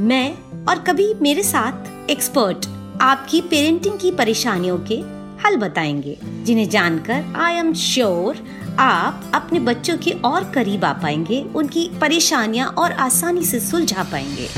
मैं और कभी मेरे साथ एक्सपर्ट आपकी पेरेंटिंग की परेशानियों के हल बताएँगे, जिन्हें जानकर आई एम श्योर आप अपने बच्चों के और करीब आ पाएँगे, उनकी परेशानियाँ और आसानी से सुलझा पाएँगे।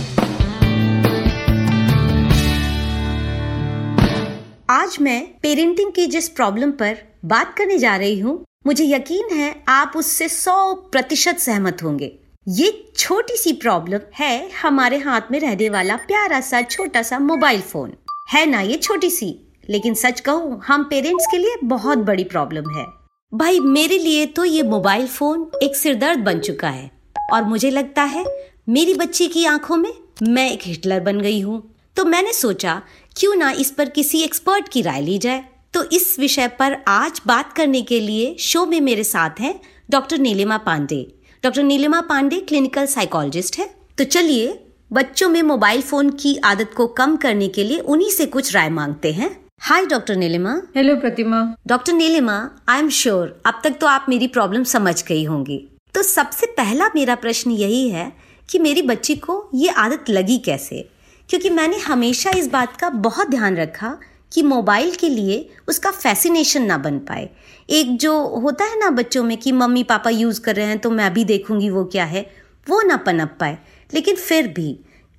आज मैं पेरेंटिंग की जिस प्रॉब्लम पर बात करने जा रही हूँ, मुझे यकीन है आप उससे सौ प्रतिशत सहमत होंगे। ये छोटी सी प्रॉब्लम है हमारे हाथ में रहने वाला प्यारा सा, छोटा सा मोबाइल फ़ोन है ना ये छोटी सी? लेकिन सच कहूँ, हम पेरेंट्स के लिए बहुत बड़ी प्रॉब्लम है। भाई, मेरे लिए तो ये मोबाइल फ़ोन एक सिरदर्द बन चुका है। और मुझे लगता है, मेरी बच्ची की आँखों में मैं एक हिटलर बन गई हूँ। तो मैंने सोचा, क्यों ना इस पर किसी एक्सपर्ट की राय ली जाए। तो इस विषय पर आज बात करने के लिए शो में मेरे साथ हैं doctor Neelima Pandey. Doctor Neelima Pandey clinical psychologist है। तो चलिए बच्चों में मोबाइल फ़ोन की आदत को कम करने के लिए उन्हीं से कुछ राय मांगते हैं। Hi doctor Neelima. Hello Pratima. Doctor Neelima I am sure अब तक तो आप मेरी प्रॉब्लम समझ गई होंगी। तो सबसे पहला मेरा प्रश्न यही है कि मेरी बच्ची को ये आदत लगी कैसे? क्योंकि मैंने हमेशा इस बात का बहुत ध्यान रखा कि मोबाइल के लिए उसका फैसिनेशन ना बन पाए। एक जो होता है ना बच्चों में कि मम्मी पापा यूज़ कर रहे हैं तो मैं भी देखूँगी वो क्या है, वो ना पनप पाए। लेकिन फिर भी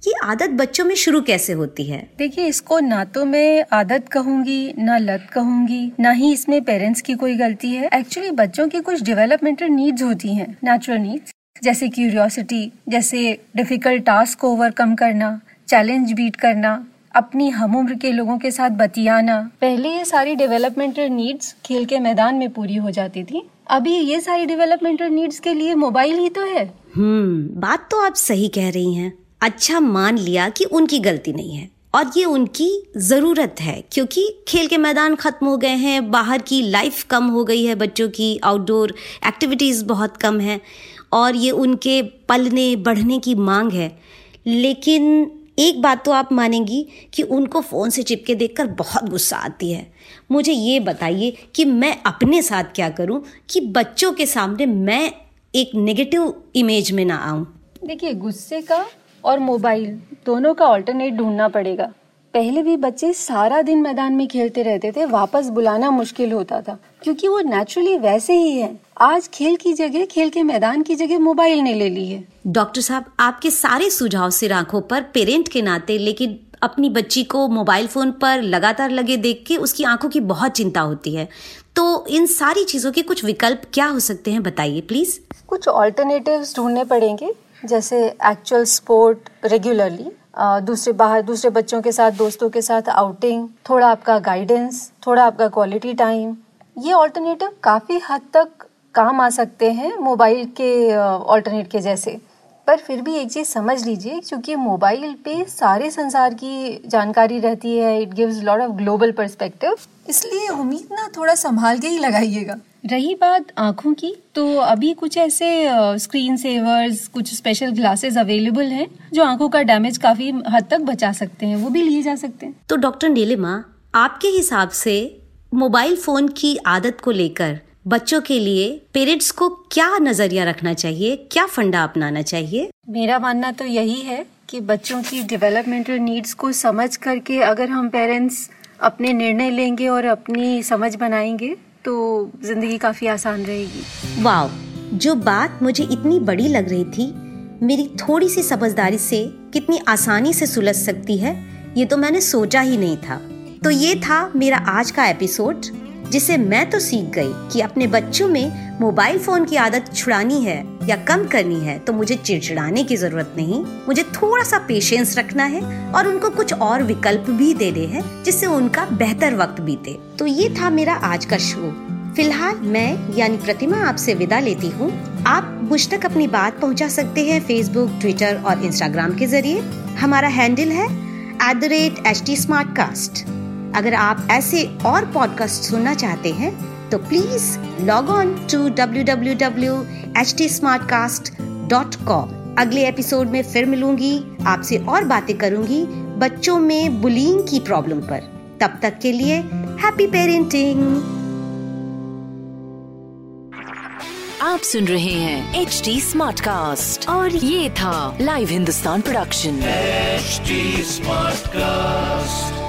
ये आदत बच्चों में शुरू कैसे होती है? देखिए, इसको ना तो मैं आदत कहूँगी, ना लत कहूँगी, ना ही इसमें पेरेंट्स की कोई गलती है। एक्चुअली बच्चों की कुछ डेवलपमेंटल नीड्स होती हैं नेचुरल नीड्स जैसे क्यूरियोसिटी जैसे डिफ़िकल्ट टास्क को ओवरकम करना चैलेंज बीट करना अपनी हम उम्र के लोगों के साथ बतियाना। पहले ये सारी डेवलपमेंटल नीड्स खेल के मैदान में पूरी हो जाती थी। अभी ये सारी डेवलपमेंटल नीड्स के लिए मोबाइल ही तो है। हम्म बात तो आप सही कह रही हैं। अच्छा मान लिया कि उनकी गलती नहीं है। और ये उनकी ज़रूरत है, क्योंकि खेल के मैदान ख़त्म हो गए हैं, बाहर की लाइफ कम हो गई है, बच्चों की आउटडोर एक्टिविटीज़ बहुत कम है, और ये उनके पलने, बढ़ने की मांग है। लेकिन एक बात तो आप मानेंगी कि उनको फ़ोन से चिपके देखकर बहुत गुस्सा आती है। मुझे ये बताइए कि मैं अपने साथ क्या करूँ कि बच्चों के सामने मैं एक नेगेटिव इमेज में ना आऊँ? देखिए, गुस्से का और मोबाइल दोनों का ऑल्टरनेट ढूंढना पड़ेगा। पहले भी बच्चे सारा दिन मैदान में खेलते रहते थे वापस बुलाना मुश्किल होता था क्योंकि वो नेचुरली वैसे ही है। आज खेल की जगह खेल के मैदान की जगह मोबाइल ने ले ली है। डॉक्टर साहब आपके सारे सुझाव सिर आँखों पर पेरेंट के नाते लेकिन अपनी बच्ची को मोबाइल फ़ोन पर लगातार लगे देख के उसकी आँखों की बहुत चिंता होती है। तो इन सारी चीज़ों के कुछ विकल्प क्या हो सकते हैं बताइए प्लीज़। कुछ ऑल्टरनेटिव्स ढूँढने पड़ेंगे जैसे एक्चुअल स्पोर्ट रेगुलरली दूसरे बाहर, दूसरे बच्चों के साथ, दोस्तों के साथ आउटिंग थोड़ा आपका गाइडेंस थोड़ा आपका क्वालिटी टाइम ये ऑल्टरनेटिव काफ़ी हद तक काम आ सकते हैं मोबाइल के ऑल्टरनेट के जैसे। पर फिर भी एक चीज़ समझ लीजिए क्योंकि मोबाइल पे सारे संसार की जानकारी रहती है it gives lot of global perspective इसलिए उम्मीद ना थोड़ा संभाल के ही लगाइएगा। रही बात आँखों की तो अभी कुछ ऐसे स्क्रीन सेवर्स कुछ स्पेशल ग्लासेस अवेलेबल हैं जो आँखों का डैमेज काफ़ी हद तक बचा सकते हैं वो भी लिए जा सकते हैं। तो डॉक्टर नीलिमा आपके हिसाब से मोबाइल फ़ोन की आदत को लेकर बच्चों के लिए पेरेंट्स को क्या नज़रिया रखना चाहिए? क्या फंडा अपनाना चाहिए? मेरा मानना तो यही है कि बच्चों की डेवलपमेंटल नीड्स को समझ करके अगर हम पेरेंट्स अपने निर्णय लेंगे और अपनी समझ बनाएँगे तो ज़िंदगी काफ़ी आसान रहेगी। वाह जो बात मुझे इतनी बड़ी लग रही थी मेरी थोड़ी सी समझदारी से कितनी आसानी से सुलझ सकती है ये तो मैंने सोचा ही नहीं था। तो ये था मेरा आज का एपिसोड जिसे मैं तो सीख गई कि अपने बच्चों में मोबाइल फ़ोन की आदत छुड़ानी है या कम करनी है तो मुझे चिड़चिड़ाने की ज़रूरत नहीं। मुझे थोड़ा सा पेशेंस रखना है और उनको कुछ और विकल्प भी देने हैं, जिससे उनका बेहतर वक्त बीते। तो ये था मेरा आज का शो फ़िलहाल मैं, यानी प्रतिमा आपसे विदा लेती हूँ। आप मुझ तक अपनी बात पहुँचा सकते हैं फेसबुक ट्विटर और इंस्टाग्राम के ज़रिए। हमारा हैंडल है at the rate H T smart cast अगर आप ऐसे और पॉडकास्ट सुनना चाहते हैं तो please log on to www.htsmartcast.com अगले एपिसोड में फिर मिलूँगी आपसे और बातें करूँगी बच्चों में बुलिंग की प्रॉब्लम पर। तब तक के लिए हैप्पी पेरेंटिंग आप सुन रहे हैं एच डी स्मार्ट कास्ट और ये था live Hindustan production HD Smartcast.